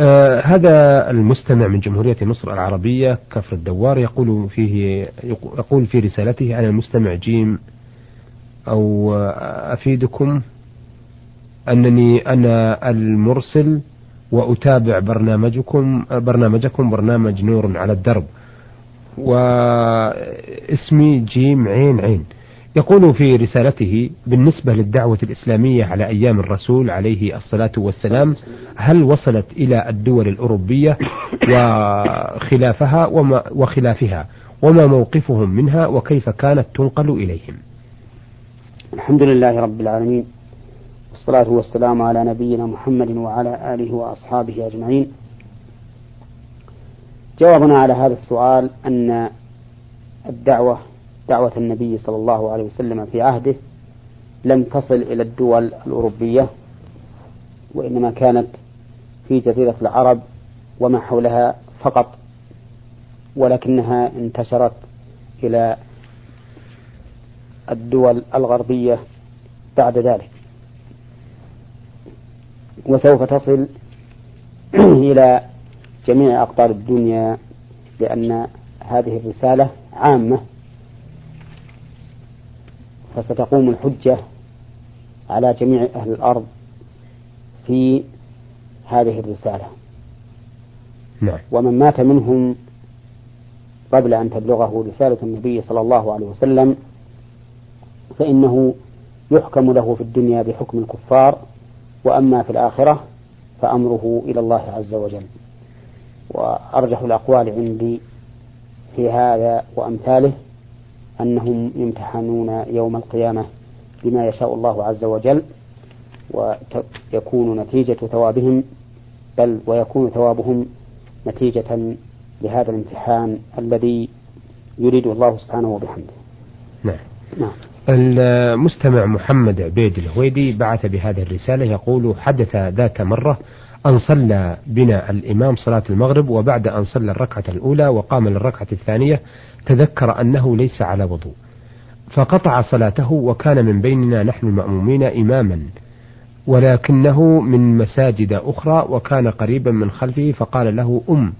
آه هذا المستمع من جمهورية مصر العربية كفر الدوار يقول فيه يقول في رسالته أنا المستمع جيم أو أفيدكم أنني أنا المرسل وأتابع برنامجكم برنامجكم برنامج نور على الدرب واسمي جيم عين عين. يقول في رسالته بالنسبة للدعوة الإسلامية على أيام الرسول عليه الصلاة والسلام هل وصلت إلى الدول الأوروبية وخلافها وما وخلافها؟ وما موقفهم منها؟ وكيف كانت تنقل إليهم؟ الحمد لله رب العالمين والصلاة والسلام على نبينا محمد وعلى آله وأصحابه أجمعين. جوابنا على هذا السؤال أن الدعوة دعوة النبي صلى الله عليه وسلم في عهده لم تصل إلى الدول الأوروبية وإنما كانت في جزيرة العرب وما حولها فقط ولكنها انتشرت إلى الدول الغربية بعد ذلك. وسوف تصل إلى جميع أقطار الدنيا لأن هذه الرسالة عامة. فستقوم الحجة على جميع أهل الأرض في هذه الرسالة. نعم. ومن مات منهم قبل أن تبلغه رسالة النبي صلى الله عليه وسلم فإنه يحكم له في الدنيا بحكم الكفار وأما في الآخرة فأمره إلى الله عز وجل. وأرجح الأقوال عندي في هذا وأمثاله. أنهم يمتحنون يوم القيامة بما يشاء الله عز وجل ويكون نتيجة ثوابهم بل ويكون ثوابهم نتيجة لهذا الامتحان الذي يريده الله سبحانه وبحمده. نعم. نعم. المستمع محمد عبيد الهويدي بعث بهذه الرسالة يقول حدث ذات مرة أن صلى بنا الإمام صلاة المغرب وبعد أن صلى الركعة الأولى وقام للركعة الثانية تذكر أنه ليس على وضوء. فقطع صلاته وكان من بيننا نحن المأمومين إماما ولكنه من مساجد أخرى وكان قريبا من خلفه فقال له أم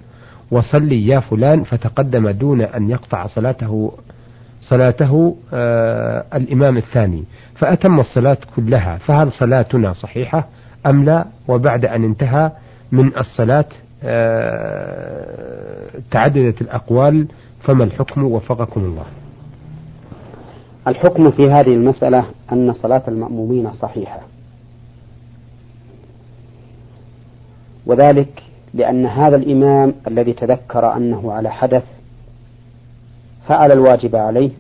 وصلي يا فلان فتقدم دون أن يقطع صلاته صلاته آه الإمام الثاني. فأتم الصلاة كلها فهل صلاتنا صحيحة؟ أم لا وبعد أن انتهى من الصلاة آه تعددت الأقوال فما الحكم؟ وفقكم الله. الحكم في هذه المسألة أن صلاة المأمومين صحيحة. وذلك لأن هذا الإمام الذي تذكر أنه على حدث فعل الواجب عليه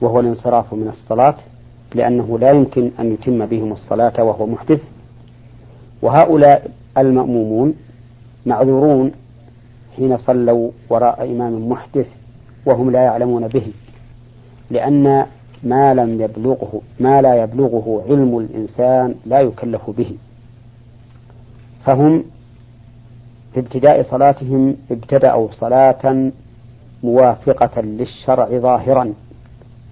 وهو الانصراف من الصلاة لأنه لا يمكن أن يتم بهم الصلاة وهو محدث. وهؤلاء المأمومون معذورون حين صلوا وراء إمام محدث وهم لا يعلمون به لأن ما لم يبلغه ما لا يبلغه علم الإنسان لا يكلف به. فهم في ابتداء صلاتهم ابتدأوا صلاة موافقة للشرع ظاهرا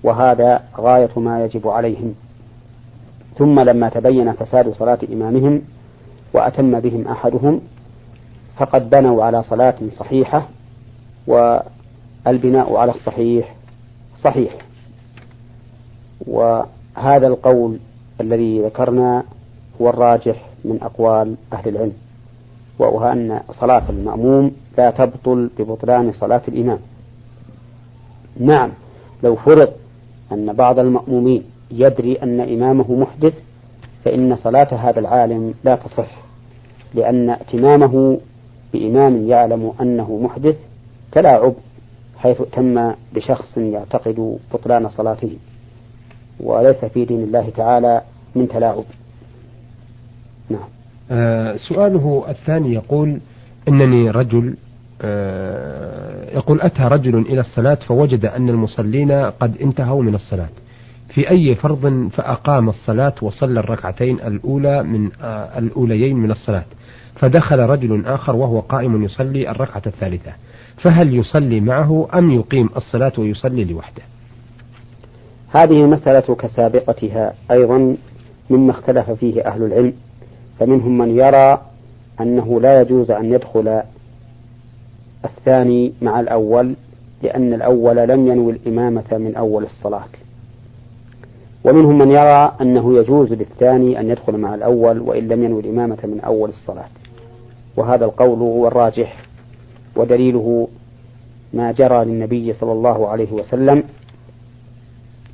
وهذا غاية ما يجب عليهم. ثم لما تبين فساد صلاة إمامهم وأتم بهم أحدهم فقد بنوا على صلاة صحيحة والبناء على الصحيح صحيح. وهذا القول الذي ذكرنا هو الراجح من أقوال أهل العلم وهو أن صلاة المأموم لا تبطل ببطلان صلاة الإمام. نعم لو فرض أن بعض المأمومين يدري أن إمامه محدث فإن صلاة هذا العالم لا تصح. لأن ائتمامه بإمام يعلم أنه محدث تلاعب حيث تم بشخص يعتقد بطلان صلاته وليس في دين الله تعالى من تلاعب. نعم. آه سؤاله الثاني يقول إنني رجل آه يقول أتى رجل إلى الصلاة فوجد أن المصلين قد انتهوا من الصلاة. في أي فرض فأقام الصلاة وصلى الركعتين الأولى من آه الأوليين من الصلاة. فدخل رجل آخر وهو قائم يصلي الركعة الثالثة. فهل يصلي معه أم يقيم الصلاة ويصلي لوحده؟ هذه المسألة كسابقتها أيضا مما اختلف فيه أهل العلم فمنهم من يرى أنه لا يجوز أن يدخل الثاني مع الأول لأن الأول لم ينوي الإمامة من أول الصلاة. ومنهم من يرى أنه يجوز للثاني أن يدخل مع الأول وإن لم ينوي الإمامة من أول الصلاة. وهذا القول هو الراجح ودليله ما جرى للنبي صلى الله عليه وسلم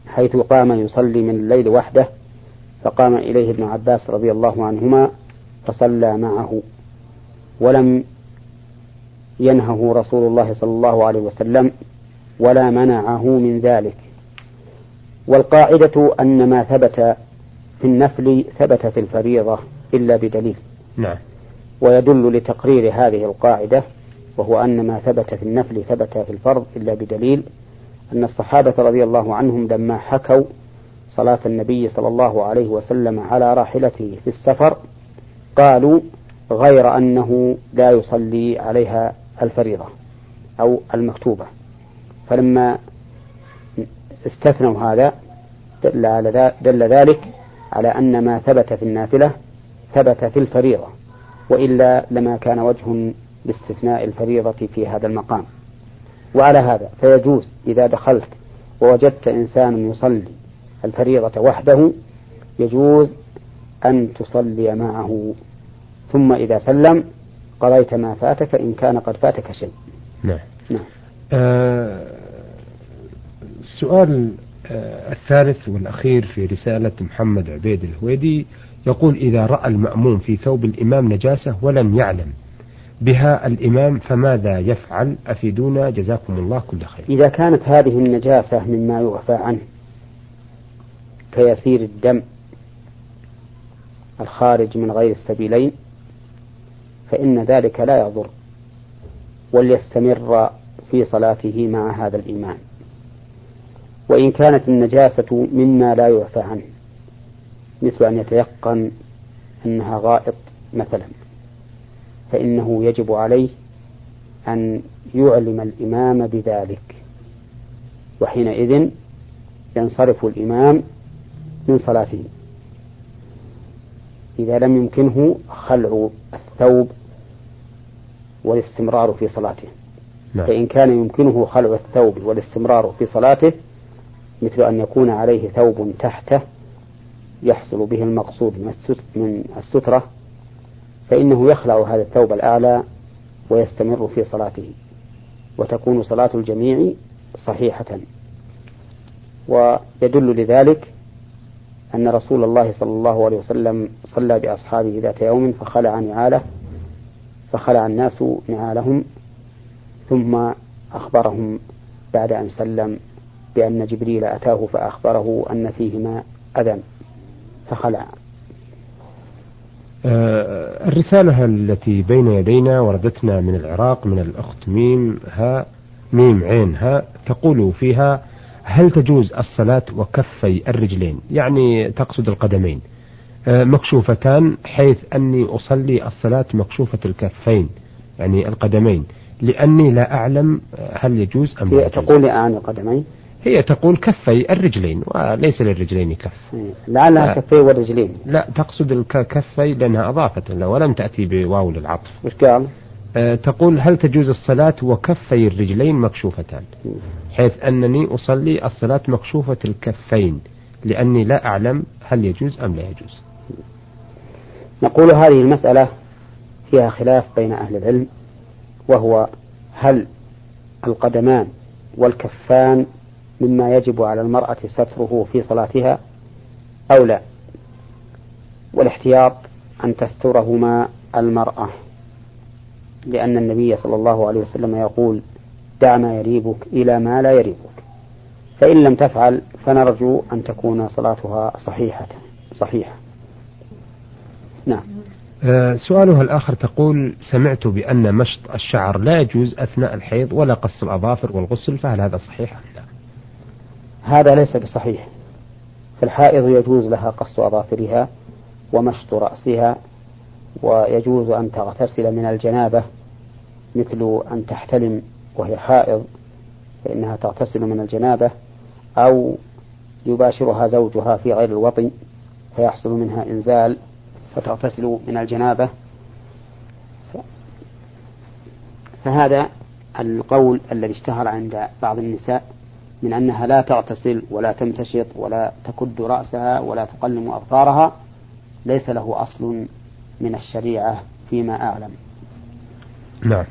حيث قام يصلي من الليل وحده فقام إليه ابن عباس رضي الله عنهما فصلى معه. ولم ينهه رسول الله صلى الله عليه وسلم ولا منعه من ذلك. والقاعدة أن ما ثبت في النفل ثبت في الفريضة إلا بدليل. نعم. ويدل لتقرير هذه القاعدة وهو أن ما ثبت في النفل ثبت في الفرض إلا بدليل أن الصحابة رضي الله عنهم لما حكوا صلاة النبي صلى الله عليه وسلم على راحلته في السفر قالوا غير أنه لا يصلي عليها الفريضة أو المكتوبة. فلما استثنوا هذا دل, على دل ذلك على أن ما ثبت في النافلة ثبت في الفريضة وإلا لما كان وجه لاستثناء الفريضة في هذا المقام. وعلى هذا فيجوز إذا دخلت ووجدت إنسان يصلي الفريضة وحده يجوز أن تصلي معه. ثم إذا سلم قضيت ما فاتك إن كان قد فاتك شيء. نعم. نعم. آه السؤال آه الثالث والأخير في رسالة محمد عبيد الهويدي يقول إذا رأى المأموم في ثوب الإمام نجاسة ولم يعلم بها الإمام فماذا يفعل؟ أفيدونا جزاكم الله كل خير. إذا كانت هذه النجاسة مما يعفى عنه كيسير الدم الخارج من غير السبيلين فإن ذلك لا يضر وليستمر في صلاته مع هذا الإمام. وإن كانت النجاسة مما لا يعفى عنه مثل أن يتيقن أنها غائط مثلا فإنه يجب عليه أن يعلم الإمام بذلك. وحينئذ ينصرف الإمام من صلاته. إذا لم يمكنه خلع الثوب والاستمرار في صلاته. نعم. فإن كان يمكنه خلع الثوب والاستمرار في صلاته مثل أن يكون عليه ثوب تحته يحصل به المقصود من السترة فإنه يخلع هذا الثوب الأعلى ويستمر في صلاته وتكون صلاة الجميع صحيحة. ويدل لذلك أن رسول الله صلى الله عليه وسلم صلى بأصحابه ذات يوم فخلع نعاله فخلع الناس نعالهم ثم أخبرهم بعد أن سلم بأن جبريل أتاه فأخبره أن فيهما أذى فخلع. آه الرسالة التي بين يدينا وردتنا من العراق من الأخت ميم ها ميم عين ها تقول فيها هل تجوز الصلاة وكفي الرجلين؟ يعني تقصد القدمين. آه مكشوفتان حيث أني أصلي الصلاة مكشوفة الكفين يعني القدمين لأني لا أعلم هل يجوز أم لا تقول أعني القدمين هي تقول كفي الرجلين وليس للرجلين كف. لعلها كفي والرجلين. لا تقصد الكفي لأنها أضافت له ولم تأتي بواو للعطف. وش قال؟ أه تقول هل تجوز الصلاة وكفي الرجلين مكشوفتان؟ حيث أنني أصلي الصلاة مكشوفة الكفين لأني لا أعلم هل يجوز أم لا يجوز. نقول هذه المسألة فيها خلاف بين أهل العلم وهو هل القدمان والكفان مما يجب على المرأة ستره في صلاتها أو لا. والاحتياط أن تسترهما المرأة لأن النبي صلى الله عليه وسلم يقول دع ما يريبك إلى ما لا يريبك. فإن لم تفعل فنرجو أن تكون صلاتها صحيحة صحيحة. نعم. آه، سؤالها الآخر تقول سمعت بأن مشط الشعر لا يجوز أثناء الحيض ولا قص الأظافر والغسل فهل هذا صحيح؟ هذا ليس بصحيح. فالحائض يجوز لها قص أظافرها ومشط رأسها ويجوز أن تغتسل من الجنابة مثل أن تحتلم وهي حائض فإنها تغتسل من الجنابة أو يباشرها زوجها في غير الوطن فيحصل منها إنزال فتغتسل من الجنابة. فهذا القول الذي اشتهر عند بعض النساء. من أنها لا تغتسل ولا تمتشط ولا تكد رأسها ولا تقلم أظفارها ليس له أصل من الشريعة فيما أعلم. نعم.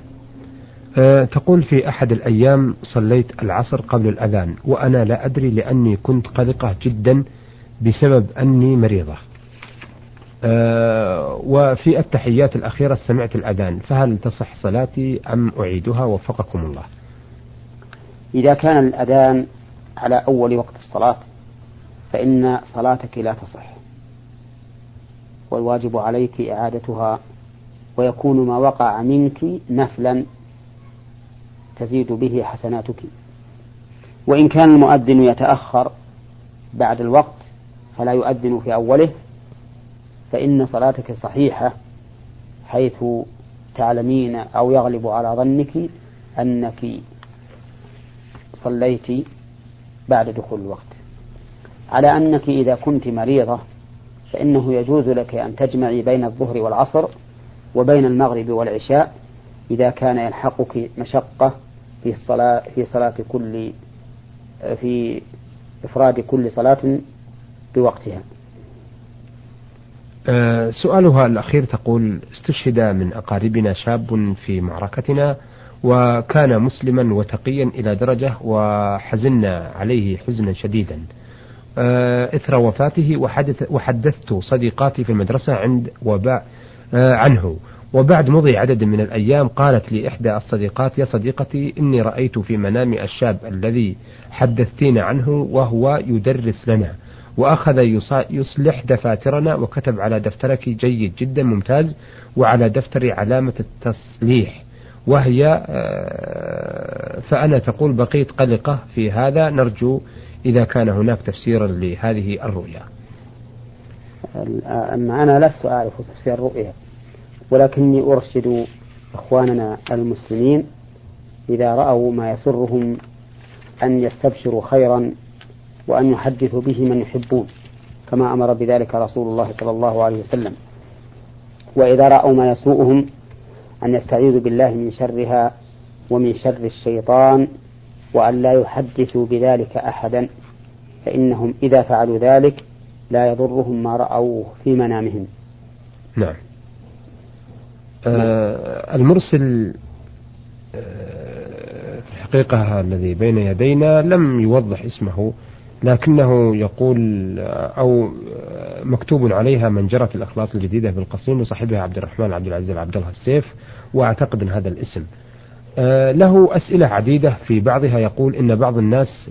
أه تقول في أحد الأيام صليت العصر قبل الأذان وأنا لا أدري لأني كنت قلقة جدا بسبب أني مريضة. أه وفي التحيات الأخيرة سمعت الأذان فهل تصح صلاتي أم أعيدها؟ وفقكم الله. إذا كان الأذان على أول وقت الصلاة فإن صلاتك لا تصح. والواجب عليك إعادتها ويكون ما وقع منك نفلا تزيد به حسناتك. وإن كان المؤذن يتأخر بعد الوقت فلا يؤذن في أوله فإن صلاتك صحيحة حيث تعلمين أو يغلب على ظنك أنك صليت بعد دخول الوقت على أنك إذا كنت مريضة فإنه يجوز لك أن تجمعي بين الظهر والعصر وبين المغرب والعشاء إذا كان يلحقك مشقة في الصلاة في صلاة كل في إفراد كل صلاة بوقتها. أه سؤالها الأخير تقول استشهد من أقاربنا شاب في معركتنا وكان مسلما وتقيا إلى درجة وحزنا عليه حزنا شديدا. أه إثر وفاته وحدث وحدثت صديقاتي في المدرسة عند وباء أه عنه. وبعد مضي عدد من الأيام قالت لي إحدى الصديقات يا صديقتي إني رأيت في منامي الشاب الذي حدثتين عنه وهو يدرس لنا وأخذ يصلح دفاترنا وكتب على دفترك جيد جدا ممتاز وعلى دفتري علامة التصليح. وهي آه، فأنا تقول بقيت قلقة في هذا. نرجو إذا كان هناك تفسيرا لهذه الرؤيا. أنا لست أعرف تفسير الرؤيا ولكني أرشد إخواننا المسلمين إذا رأوا ما يسرهم أن يستبشروا خيرا وأن يحدثوا به من يحبون كما أمر بذلك رسول الله صلى الله عليه وسلم. وإذا رأوا ما يسوءهم أن يستعيذوا بالله من شرها ومن شر الشيطان وأن لا يحدثوا بذلك أحدا فإنهم إذا فعلوا ذلك لا يضرهم ما رأوه في منامهم. نعم. آه المرسل آه الحقيقة الذي بين يدينا لم يوضح اسمه لكنه يقول آه، أو آه، مكتوب عليها من جرت الأخلاص الجديدة بالقصيم وصاحبها عبد الرحمن عبد العزيز عبد الله السيف وأعتقد أن هذا الاسم. آه، له أسئلة عديدة في بعضها يقول إن بعض الناس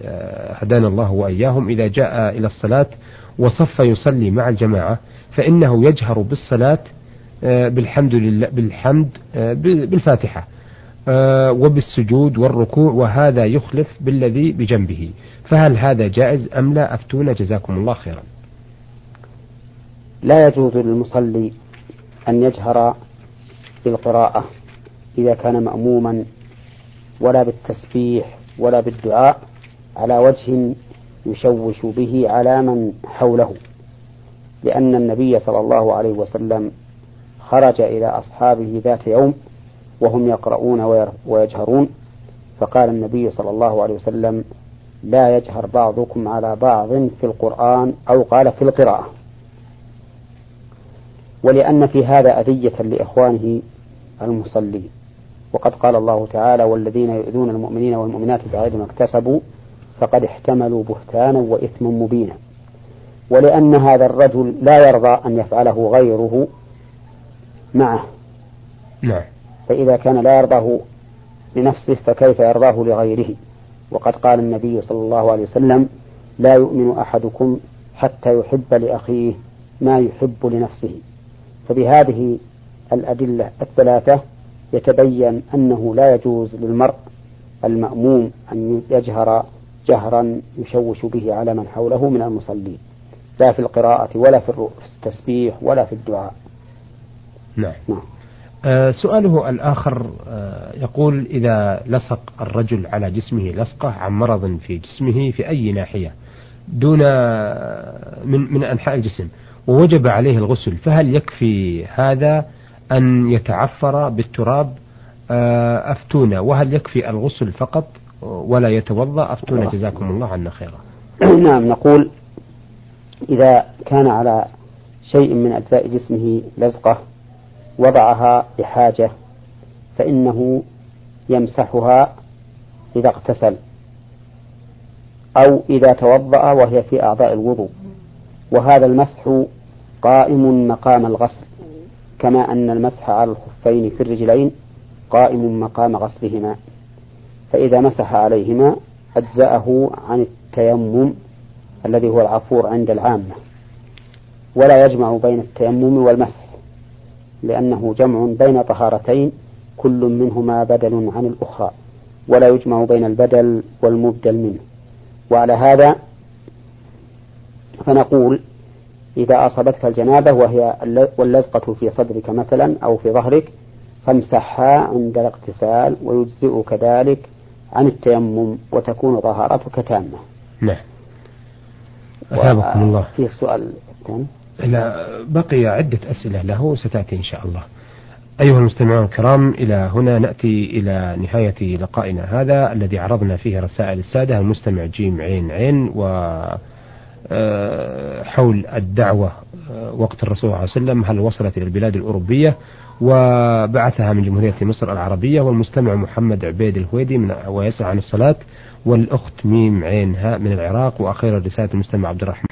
هدانا الله وإياهم إذا جاء إلى الصلاة وصف يصلي مع الجماعة فإنه يجهر بالصلاة بالحمد لله بالحمد بالفاتحة. وبالسجود والركوع وهذا يخلف بالذي بجنبه. فهل هذا جائز أم لا؟ أفتونا. جزاكم الله خيرا. لا يجوز للمصلي أن يجهر بالقراءة إذا كان مأموما ولا بالتسبيح ولا بالدعاء على وجه يشوش به على من حوله. لأن النبي صلى الله عليه وسلم خرج إلى أصحابه ذات يوم وهم يقرؤون ويجهرون. فقال النبي صلى الله عليه وسلم لا يجهر بعضكم على بعض في القرآن أو قال في القراءة. ولأن في هذا أذية لإخوانه المصلين وقد قال الله تعالى والذين يؤذون المؤمنين والمؤمنات بغير ما اكتسبوا فقد احتملوا بهتانا وإثما مبينا. ولأن هذا الرجل لا يرضى أن يفعله غيره معه. نعم. فإذا كان لا يرضاه لنفسه فكيف يرضاه لغيره؟ وقد قال النبي صلى الله عليه وسلم لا يؤمن أحدكم حتى يحب لأخيه ما يحب لنفسه. فبهذه الأدلة الثلاثة يتبين أنه لا يجوز للمرء المأموم أن يجهر جهرا يشوش به على من حوله من المصلين لا في القراءة ولا في التسبيح ولا في الدعاء. نعم, نعم. آه، سؤاله الآخر آه، يقول إذا لصق الرجل على جسمه لصقة عن مرض في جسمه في أي ناحية دون آه، من من أنحاء الجسم ووجب عليه الغسل فهل يكفي هذا أن يتعفر بالتراب أفتونا وهل يكفي الغسل فقط ولا يتوضأ؟ أفتونا جزاكم الله عنا خيرا. نعم نقول إذا كان على شيء من أجزاء جسمه لزقة وضعها لحاجة فإنه يمسحها إذا اغتسل أو إذا توضأ وهي في أعضاء الوضوء. وهذا المسح قائم مقام الغسل كما أن المسح على الخفين في الرجلين قائم مقام غسلهما. فإذا مسح عليهما أجزأه عن التيمم الذي هو العفور عند العامة. ولا يجمع بين التيمم والمسح. لأنه جمع بين طهارتين كل منهما بدل عن الأخرى ولا يجمع بين البدل والمبدل منه وعلى هذا فنقول إذا أصابتك الجنابة وهي واللزقة في صدرك مثلا أو في ظهرك فامسحها عند الاغتسال ويجزئك ذلك عن التيمم وتكون طهارتك تامة. نعم. أثابكم الله. في السؤال الثاني. لا بقي عدة أسئلة له ستأتي إن شاء الله. أيها المستمعون الكرام إلى هنا نأتي إلى نهاية لقائنا هذا الذي عرضنا فيه رسائل السادة المستمع جيم عين عين و آه، حول الدعوة آه، وقت الرسول صلى الله عليه وسلم هل وصلت إلى البلاد الأوروبية وبعثها من جمهورية مصر العربية والمستمع محمد عبيد الهويدي من ويسأل عن الصلاة والأخت ميم عين هاء من العراق وأخيرا رسالة المستمع عبد الرحمن